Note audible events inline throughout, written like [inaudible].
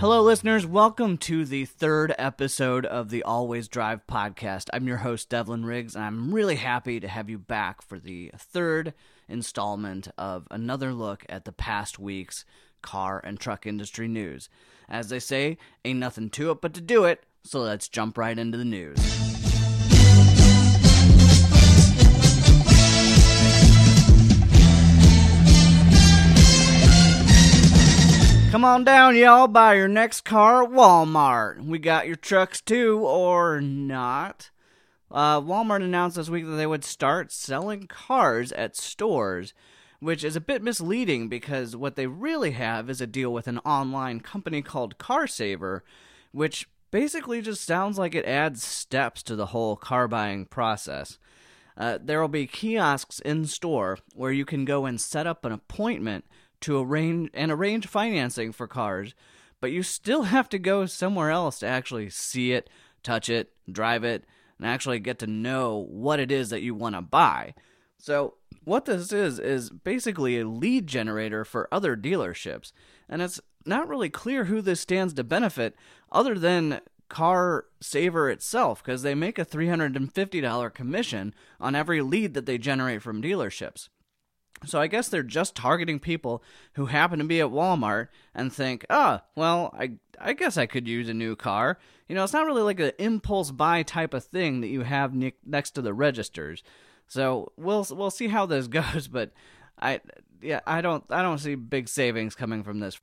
Hello, listeners. Welcome to the third episode of the AllWaysDrive podcast. I'm your host, Devlin Riggs, and I'm really happy to have you back for the third installment of another look at the past week's car and truck industry news. As they say, ain't nothing to it but to do it, so let's jump right into the news. Come on down, y'all. Buy your next car at Walmart. We got your trucks too, or not. Uh, Walmart announced this week that they would start selling cars at stores, which is a bit misleading because what they really have is a deal with an online company called CarSaver, which basically just sounds like it adds steps to the whole car buying process. Uh, there will be kiosks in store where you can go and set up an appointment to arrange and arrange financing for cars, but you still [laughs] have to go somewhere else to actually see it, touch it, drive it, and actually get to know what it is that you want to buy. So, what this is is basically a lead generator for other dealerships, and it's not really clear who this stands to benefit other than Car Saver itself because they make a $350 commission on every lead that they generate from dealerships. So I guess they're just targeting people who happen to be at Walmart and think, "Ah, oh, well, I I guess I could use a new car." You know, it's not really like an impulse buy type of thing that you have ne- next to the registers. So we'll we'll see how this [laughs] goes, but I yeah, I don't I don't see big savings coming from this.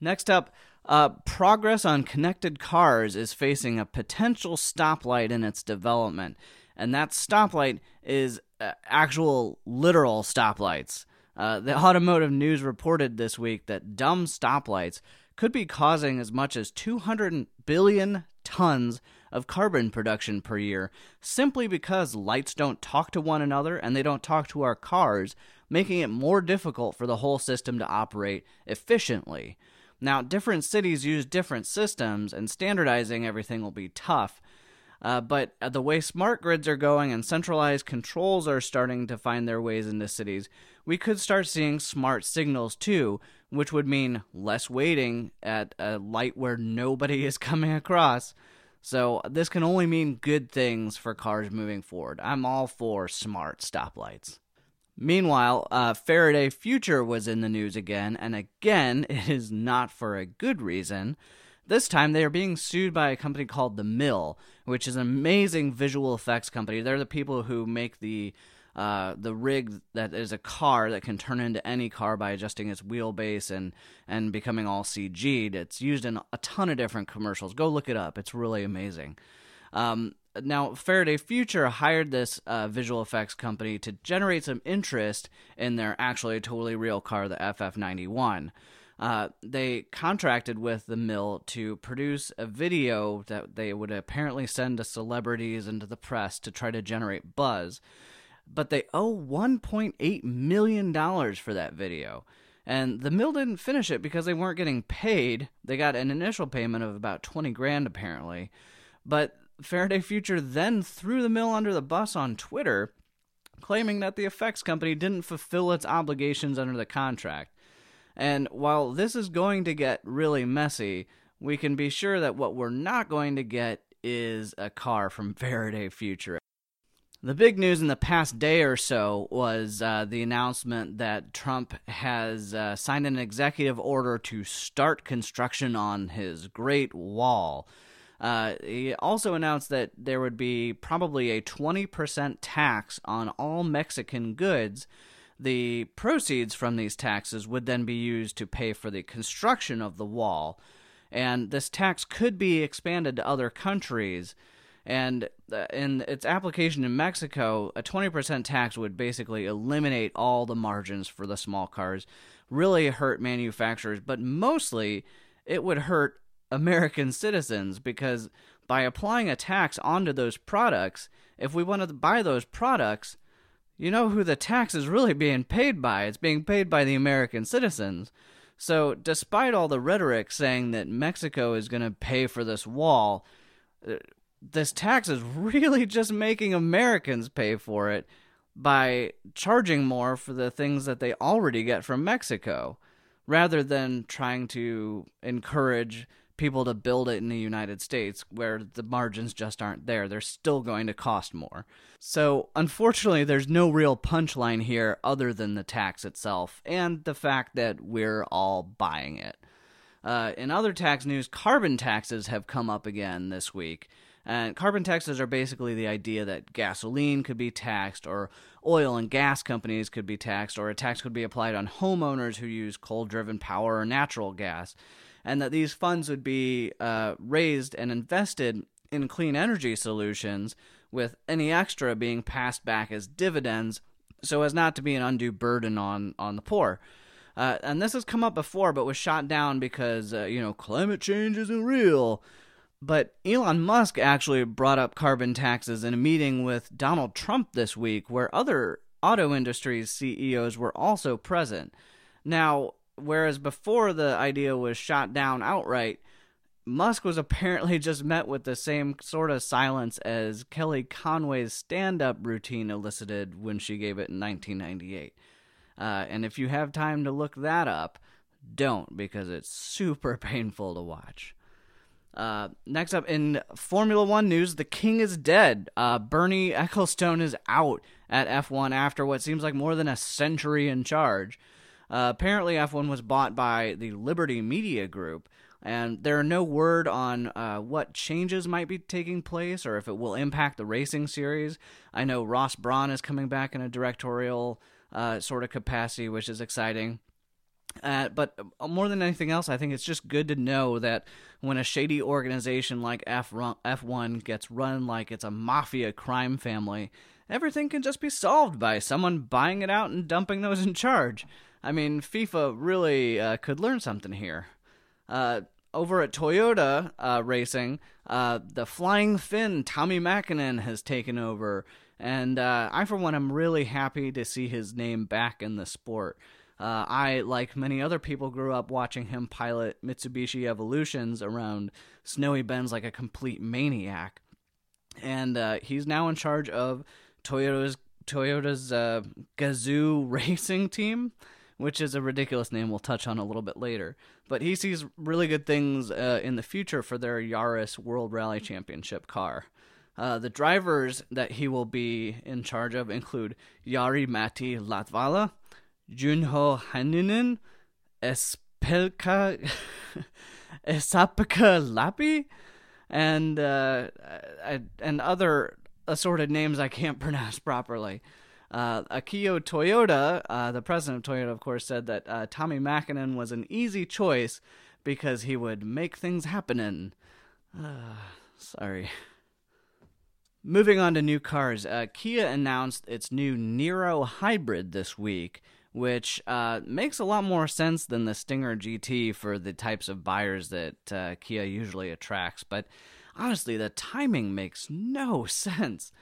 Next up, uh, progress on connected cars is facing a potential stoplight in its development, and that stoplight is uh, actual literal stoplights. Uh, the Automotive News reported this week that dumb stoplights could be causing as much as 200 billion tons of carbon production per year simply because lights don't talk to one another and they don't talk to our cars, making it more difficult for the whole system to operate efficiently. Now, different cities use different systems, and standardizing everything will be tough. Uh, but uh, the way smart grids are going and centralized controls are starting to find their ways into cities, we could start seeing smart signals too, which would mean less waiting at a light where nobody is [laughs] coming across. So, this can only mean good things for cars moving forward. I'm all for smart stoplights. Meanwhile, uh, Faraday Future was in the news again, and again, [laughs] it is not for a good reason. This time, they are being sued by a company called The Mill, which is an amazing visual effects company. They're the people who make the uh, the rig that is a car that can turn into any car by adjusting its wheelbase and and becoming all CG'd. It's used in a ton of different commercials. Go look it up. It's really amazing. Um, now, Faraday Future hired this uh, visual effects company to generate some interest in their actually totally real car, the FF91 uh, they contracted with the mill to produce a video that they would apparently send to celebrities and to the press to try to generate buzz. But they owe $1.8 million for that video. And the mill didn't finish it because they weren't getting paid. They got an initial payment of about 20 grand, apparently. But Faraday Future then threw the mill under the bus on Twitter, claiming that the effects company didn't fulfill its obligations under the contract. And while this is going to get really messy, we can be sure that what we're not going to get is a car from [laughs] Faraday Future. The big news in the past day or so was uh, the announcement that Trump has uh, signed an executive order to start construction on his Great Wall. Uh, he also announced that there would be probably a 20% tax on all Mexican goods the proceeds from these taxes would then be used to pay for the construction of the wall. And this tax could be expanded to other countries. And uh, in its application in Mexico, a 20% tax would basically eliminate all the margins for the small cars, really hurt manufacturers, but mostly it would hurt [laughs] American citizens because by applying a tax onto those products, if we wanted to buy those products, you know who the tax is really being paid by? It's being paid by the American citizens. So, despite all the rhetoric saying that Mexico is going to pay for this wall, uh, this tax is really [laughs] just making Americans pay for it by charging more for the things that they already get from Mexico. rather than trying to encourage people to build it in the United States where the margins just aren't there. They're still going to cost more. So, unfortunately, there's no real punchline here other than the tax itself and the fact that we're all buying it. Uh, in other tax news, carbon taxes have come up again this week. And carbon taxes are basically the idea that gasoline could be taxed, or oil and gas companies could be taxed, or a tax could be applied on homeowners who use coal driven power or natural gas. And that these funds would be uh, raised and invested in clean energy solutions, with any extra being passed back as dividends so as not to be an undue burden on, on the poor. Uh, and this has come up before, but was shot down because, uh, you know, climate change isn't real. But Elon Musk actually brought up carbon taxes in a meeting with Donald Trump this week, where other auto industries CEOs were also present. Now, whereas before the idea was shot down outright, Musk was [laughs] apparently just met with the same sort of silence as Kellyanne Conway's stand up routine elicited when she gave it in 1998. Uh, and if you have time to look that up, don't because it's super [laughs] painful to watch. Uh, next up in Formula One news, the King is dead. Uh, Bernie Ecclestone is out at F1 after what seems like more than a century in charge. Uh, apparently, F1 was bought by the Liberty Media Group, and there are no word on uh, what changes might be taking place or if it will impact the racing series. I know Ross Brawn is coming back in a directorial uh, sort of capacity, which is exciting. Uh, but more than anything else, I think it's just good to know that when a shady organization like F F1 gets run like it's a mafia crime family, everything can just be solved by someone buying it out and dumping those in charge. I mean, FIFA really uh, could learn something here. Uh, over at Toyota uh, Racing, uh, the Flying Finn Tommi Mäkinen has taken over, and uh, I, for one, am really happy to see his name back in the sport. Uh, I, like many other people, grew up watching him pilot Mitsubishi Evolutions around snowy bends like a complete maniac, and he's now in charge of Toyota's Toyota's Gazoo [laughs] Racing Team, which is a ridiculous name we'll touch on a little bit later. But he sees really good things uh, in the future for their Yaris World Rally Championship car. Uh, the drivers that he will be in charge of include Jari-Matti Latvala, Juho Hänninen, Espelka, [laughs] Esapekka Lappi, and uh, and other assorted names I can't [laughs] pronounce properly. Uh, Akio Toyoda, uh, the president of Toyota, of course, said that uh, Tommi Mäkinen was an easy choice because he would make things happen. sorry. Moving on to new cars, uh, Kia announced its new Niro Hybrid this week, which uh, makes a lot more sense than the Stinger GT for the types of buyers that uh, Kia usually attracts. But honestly, the timing makes no [laughs] sense.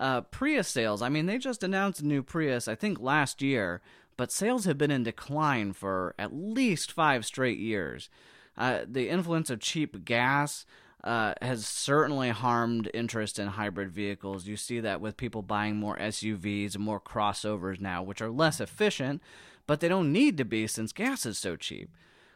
Uh, Prius sales, I mean, they just announced a new Prius, I think last year, but sales have been in decline for at least five straight years. Uh, the influence of cheap gas, uh, has certainly harmed interest in hybrid vehicles. You see that with people buying more SUVs and more crossovers now, which are less efficient, but they don't need to be since gas is so cheap.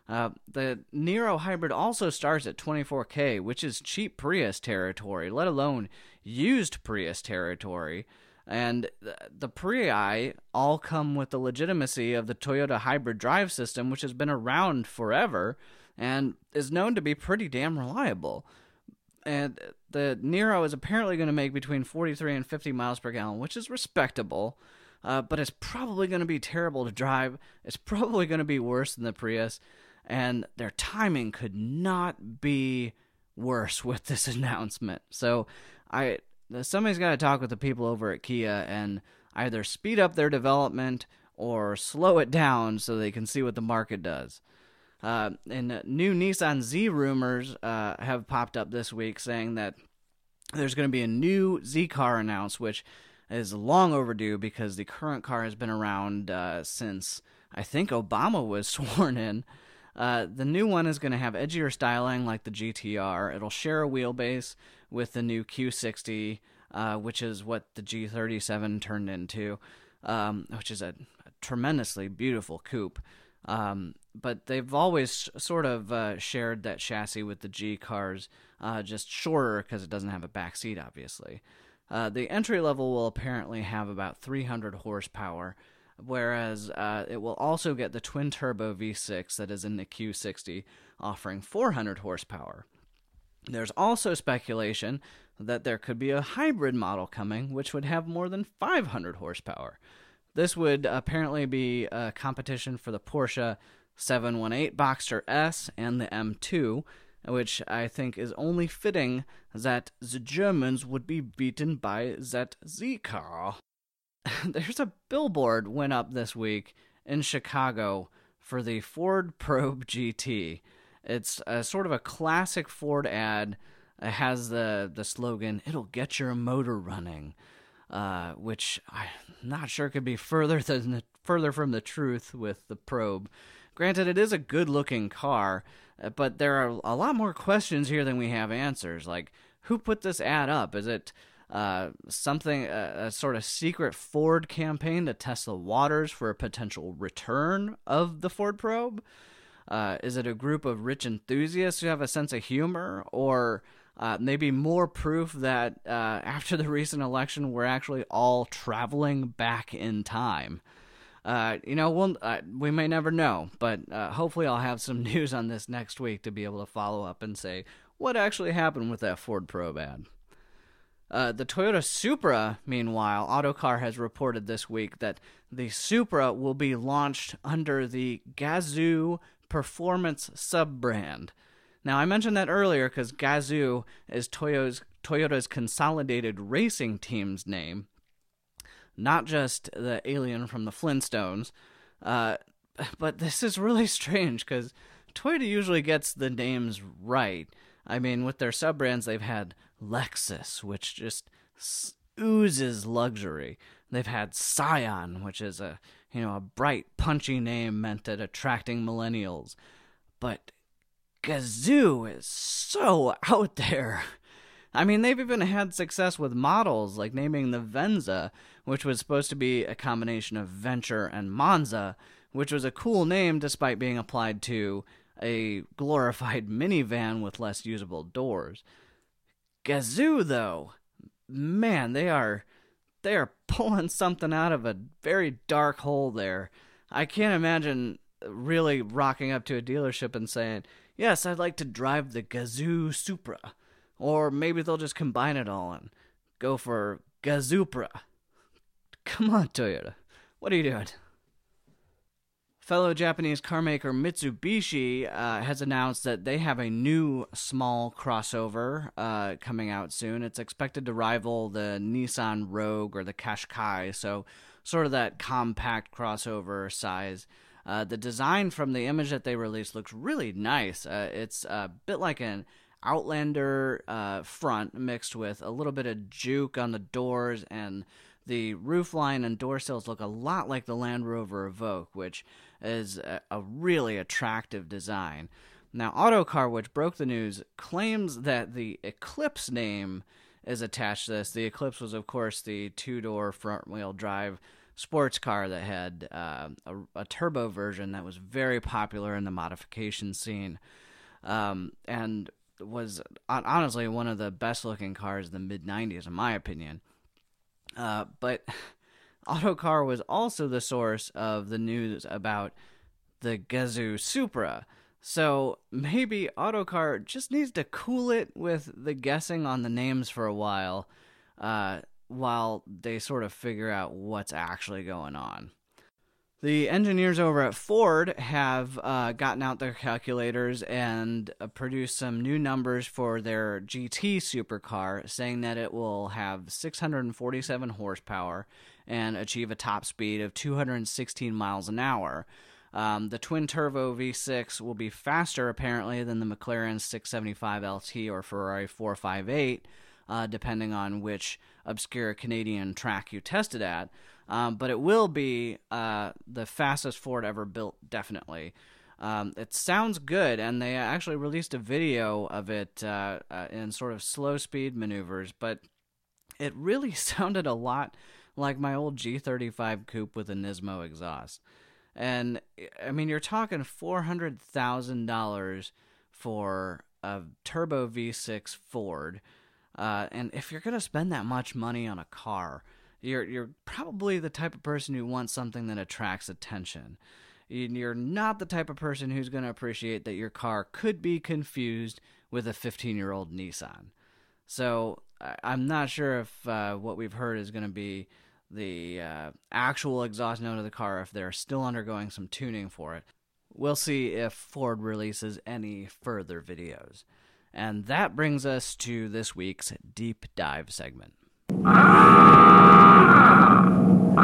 Uh, the Niro hybrid also starts at 24k, which is cheap Prius territory, let alone used Prius territory. And the Prii all come with the legitimacy of the Toyota hybrid drive system, which has been around forever and is known to be pretty damn reliable. And the Niro is apparently going to make between 43 and 50 miles per gallon, which is respectable, uh, but it's probably going to be terrible to drive. It's [laughs] probably going to be worse than the Prius, and their timing could not be worse with this [laughs] announcement. So, I somebody's got to talk with the people over at Kia and either speed up their development or slow it down so they can see what the market does. Uh, and new Nissan Z rumors uh, have popped up this week saying that there's going to be a new Z car announced, which is long overdue because the current car has been around uh, since I think Obama was [laughs] sworn in. Uh, the new one is going to have edgier styling like the GTR. It'll share a wheelbase with the new Q60, uh, which is what the G37 turned into, um, which is a, a tremendously beautiful coupe. Um, but they've always sort of uh, shared that chassis with the G cars, uh, just shorter because it doesn't have a back seat, obviously. Uh, the entry level will apparently have about 300 horsepower, whereas uh, it will also get the twin turbo V6 that is in the Q60, offering 400 horsepower. There's also speculation that there could be a hybrid model coming, which would have more than 500 horsepower. This would apparently be a competition for the Porsche 718 Boxster S and the M2, which I think is only fitting that the Germans would be beaten by that Z car. [laughs] There's a billboard went up this week in Chicago for the Ford Probe GT. It's a sort of a classic Ford ad. It has the the slogan "It'll get your motor running." uh, which I'm not sure could be further than the, further from the truth with the probe. Granted, it is a good-looking car, uh, but there are a lot more questions here than we have answers. Like, who put this ad up? Is it uh, something, uh, a sort of secret Ford campaign to test the waters for a potential return of the Ford probe? Uh, is it a group of rich enthusiasts who have a sense of humor, or uh, maybe more proof that uh, [laughs] after the recent election, we're actually all traveling back in time. Uh, you know, we'll, uh, we may never know, but uh, hopefully, I'll have some [laughs] news on this next week to be able to follow up and say what actually happened with that Ford Probe ad. Uh, the Toyota Supra, meanwhile, Autocar has reported this week that the Supra will be launched under the Gazoo Performance sub brand. Now, I mentioned that earlier because Gazoo is Toyota's, Toyota's consolidated racing team's name, not just the alien from the Flintstones. Uh, [laughs] but this is really strange because Toyota usually gets the names right. I mean, with their sub brands, they've had Lexus, which just oozes luxury. They've had Scion, which is a you know a bright, punchy name meant at attracting millennials. But Gazoo is so [laughs] out there. I mean, they've even had success with models, like naming the Venza, which was supposed to be a combination of Venture and Monza, which was a cool name despite being applied to a glorified [laughs] minivan with less usable doors. Gazoo, though, man, they are they are [laughs] pulling something out of a very dark hole there. I can't imagine really rocking up to a dealership and saying, Yes, I'd like to drive the Gazoo Supra. Or maybe they'll just combine it all and go for Gazoopra. [laughs] Come on, Toyota. What are you doing? Fellow Japanese carmaker Mitsubishi uh, has announced that they have a new small crossover uh, coming out soon. It's expected to rival the Nissan Rogue or the Qashqai, so sort of that compact crossover size. Uh, the design from the image that they released looks really nice. Uh, it's a bit like an Outlander uh, front mixed with a little bit of juke on the doors, and the roofline and door sills look a lot like the Land Rover Evoque, which is a, a really attractive design. Now, Autocar, which broke the news, claims that the Eclipse name is attached to this. The Eclipse was, of course, the two door front wheel drive sports car that had uh, a, a, turbo version that was very popular in the modification scene, um, and was honestly one of the best looking cars in the mid '90s, in my opinion. Uh, but [laughs] Autocar was also the source of the news about the Gazoo Supra. So maybe Autocar just needs to cool it with the guessing on the names for a while. Uh, while they sort of figure out what's actually going on. The engineers over at Ford have uh, gotten out their calculators and uh, produced some new numbers for their GT supercar, saying that it will have 647 horsepower and achieve a top speed of 216 miles an hour. Um, the twin turbo V6 will be faster, apparently, than the McLaren 675 LT or Ferrari 458 uh, depending on which obscure Canadian track you tested at. Um, but it will be uh, the fastest Ford ever built, definitely. Um, it sounds good, and they actually released a video of it uh, uh in sort of slow speed maneuvers, but it really [laughs] sounded a lot like my old G35 coupe with a Nismo exhaust. And I mean, you're talking four hundred thousand dollars for a turbo V6 Ford, uh, and if you're gonna spend that much money on a car, you're you're probably the type of person who wants something that attracts attention. You're not the type of person who's going to appreciate that your car could be confused with a 15 year old Nissan. So I'm not sure if uh, what we've heard is going to be the uh, actual exhaust note of the car, if they're still undergoing some tuning for it. We'll see if Ford releases any further videos. And that brings us to this week's deep dive segment. This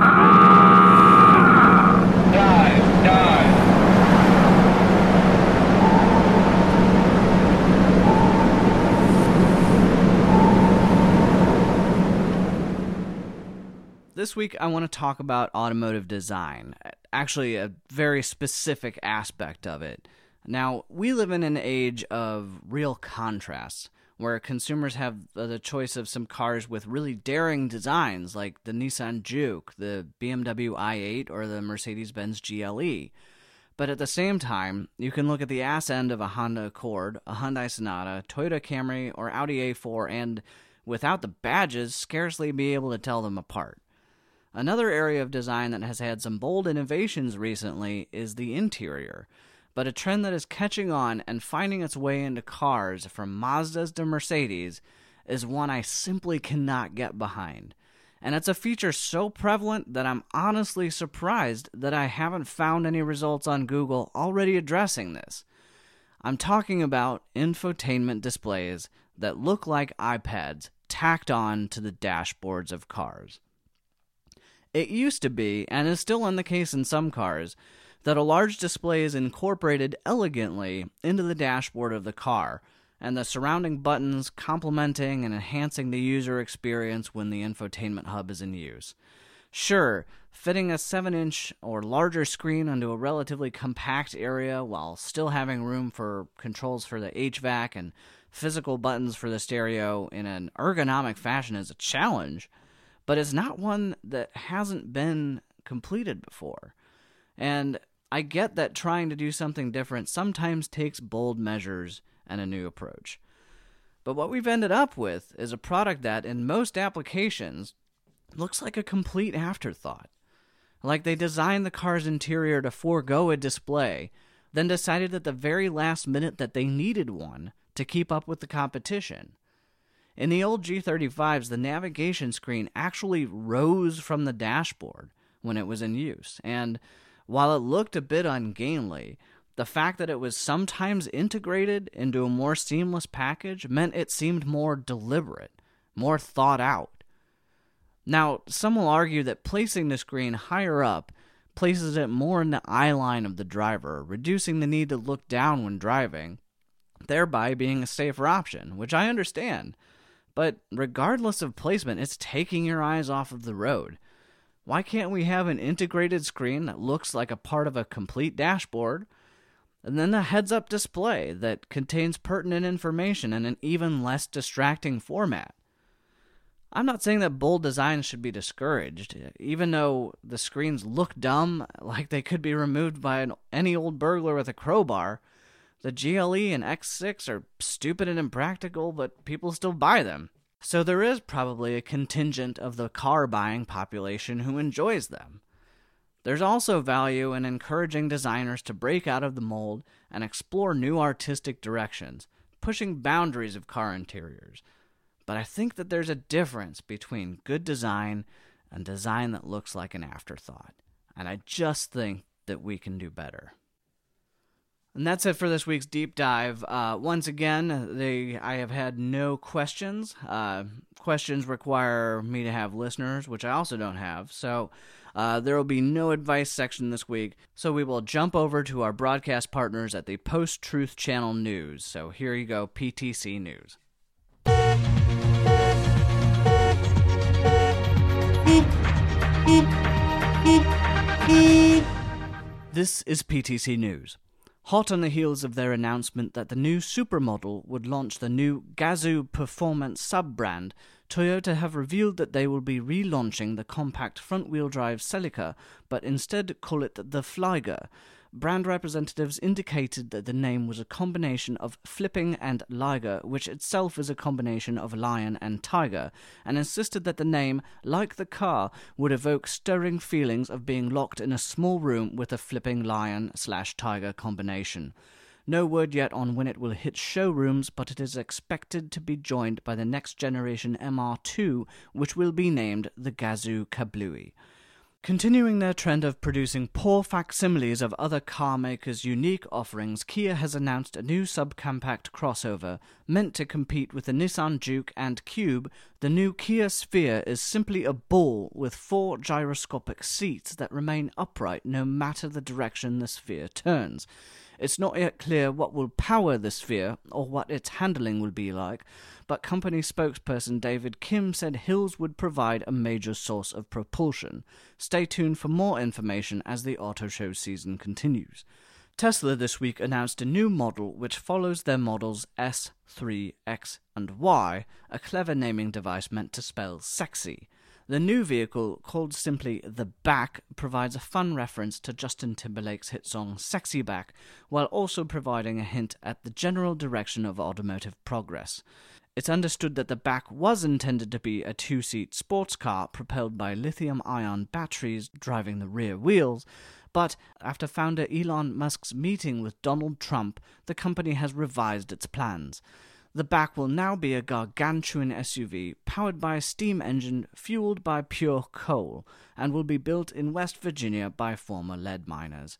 week, I want to talk about automotive design, actually, a very specific aspect of it. Now, we live in an age of real contrasts where consumers have the choice of some cars with really daring designs like the Nissan Juke, the BMW i8, or the Mercedes Benz GLE. But at the same time, you can look at the ass end of a Honda Accord, a Hyundai Sonata, Toyota Camry, or Audi A4 and, without the badges, scarcely be able to tell them apart. Another area of design that has had some bold innovations recently is the interior but a trend that is catching on and finding its way into cars from Mazdas to Mercedes is one I simply cannot get behind. And it's a feature so prevalent that I'm honestly surprised that I haven't found any results on Google already addressing this. I'm talking about infotainment displays that look like iPads tacked on to the dashboards of cars. It used to be, and is still in the case in some cars, that a large display is incorporated elegantly into the dashboard of the car, and the surrounding buttons complementing and enhancing the user experience when the infotainment hub is in use. Sure, fitting a 7 inch or larger screen onto a relatively compact area while still having room for controls for the HVAC and physical buttons for the stereo in an ergonomic fashion is a challenge, but it's not one that hasn't been completed before. And I get that trying to do something different sometimes takes bold measures and a new approach. But what we've ended up with is a product that, in most applications, looks like a complete afterthought. Like they designed the car's interior to forego a display, then decided at the very last minute that they needed one to keep up with the competition. In the old G35s, the navigation screen actually rose from the dashboard when it was in use, and while it looked a bit ungainly, the fact that it was sometimes integrated into a more seamless package meant it seemed more deliberate, more thought out. Now, some will argue that placing the screen higher up places it more in the eye line of the driver, reducing the need to look down when driving, thereby being a safer option, which I understand. But regardless of placement, it's taking your eyes off of the road. Why can't we have an integrated screen that looks like a part of a complete dashboard? And then a heads up display that contains pertinent information in an even less distracting format. I'm not saying that bold designs should be discouraged, even though the screens look dumb, [laughs] like they could be removed by an, any old burglar with a crowbar. The GLE and X6 are stupid and impractical, but people still buy them. So there is probably a contingent of the car buying population who enjoys them. There's also value in encouraging designers to break out of the mold and explore new artistic directions, pushing boundaries of car interiors. But I think that there's a difference between good design and design that looks like an afterthought. And I just think that we can do better. And that's it for this week's deep dive. Uh, once again, they I have had no questions. Uh, questions require me to have listeners, which I also don't have. So uh, there will be no advice section this week. So we will jump over to our broadcast partners at the Post Truth Channel News. So here you go, PTC News. This is PTC News. Hot on the heels of their announcement that the new Supra model would launch the new Gazoo Performance sub brand Toyota have revealed that they will be relaunching the compact front wheel drive Celica, but instead call it the Flieger. Brand representatives indicated that the name was a combination of flipping and liger, which itself is a combination of lion and tiger, and insisted that the name, like the car, would evoke stirring feelings of being locked in a small room with a flipping lion slash tiger combination. No word yet on when it will hit showrooms, but it is expected to be joined by the next generation MR2, which will be named the Gazoo Kablooey. Continuing their trend of producing poor facsimiles of other car makers' unique offerings, Kia has announced a new subcompact crossover meant to compete with the Nissan Juke and Cube. The new Kia Sphere is simply a ball with four gyroscopic seats that remain upright no matter the direction the sphere turns. It's not yet clear what will power the sphere or what its handling will be like, but company spokesperson David Kim said Hills would provide a major source of propulsion. Stay tuned for more information as the auto show season continues. Tesla this week announced a new model which follows their models S, 3, X, and Y, a clever naming device meant to spell sexy. The new vehicle, called simply the Back, provides a fun reference to Justin Timberlake's hit song Sexy Back, while also providing a hint at the general direction of automotive progress. It's understood that the Back was intended to be a two seat sports car propelled by lithium ion batteries driving the rear wheels, but after founder Elon Musk's meeting with Donald Trump, the company has revised its plans. The back will now be a gargantuan SUV powered by a steam engine fueled by pure coal and will be built in West Virginia by former lead miners.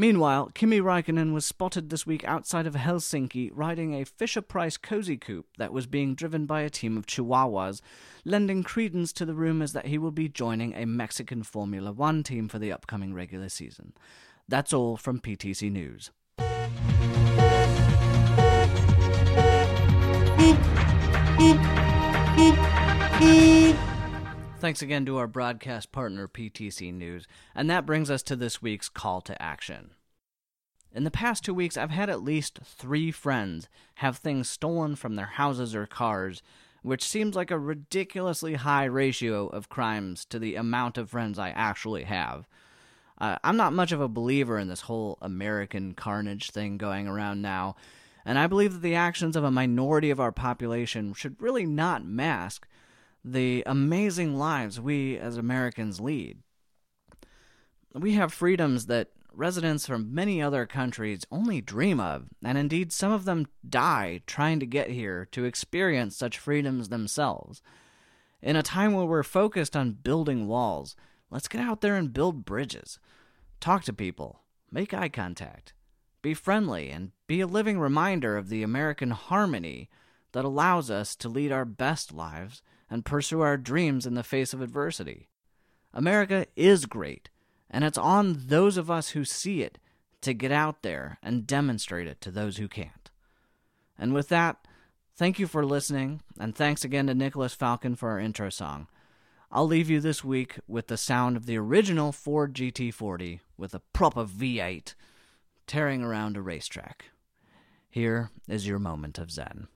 Meanwhile, Kimi Raikkonen was spotted this week outside of Helsinki riding a Fisher Price cozy coupe that was being driven by a team of Chihuahuas, lending credence to the rumors that he will be joining a Mexican Formula One team for the upcoming regular season. That's all from PTC News. Thanks again to our broadcast partner, PTC News. And that brings us to this week's call to action. In the past two weeks, I've had at least three friends have things stolen from their houses or cars, which seems like a ridiculously high ratio of crimes to the amount of friends I actually have. Uh, I'm not much of a believer in this whole American carnage thing going around now, and I believe that the actions of a minority of our population should really not mask the amazing lives we as Americans lead. We have freedoms that residents from many other countries only dream of, and indeed some of them die trying to get here to experience such freedoms themselves. In a time where we're focused on building walls, let's get out there and build bridges. Talk to people, make eye contact, be friendly, and be a living reminder of the American harmony that allows us to lead our best lives and pursue our dreams in the face of adversity. America is great, and it's on those of us who see it to get out there and demonstrate it to those who can't. And with that, thank you for listening, and thanks again to Nicholas Falcon for our intro song. I'll leave you this week with the sound of the original Ford GT40 with a proper V8 tearing around a racetrack. Here is your moment of Zen.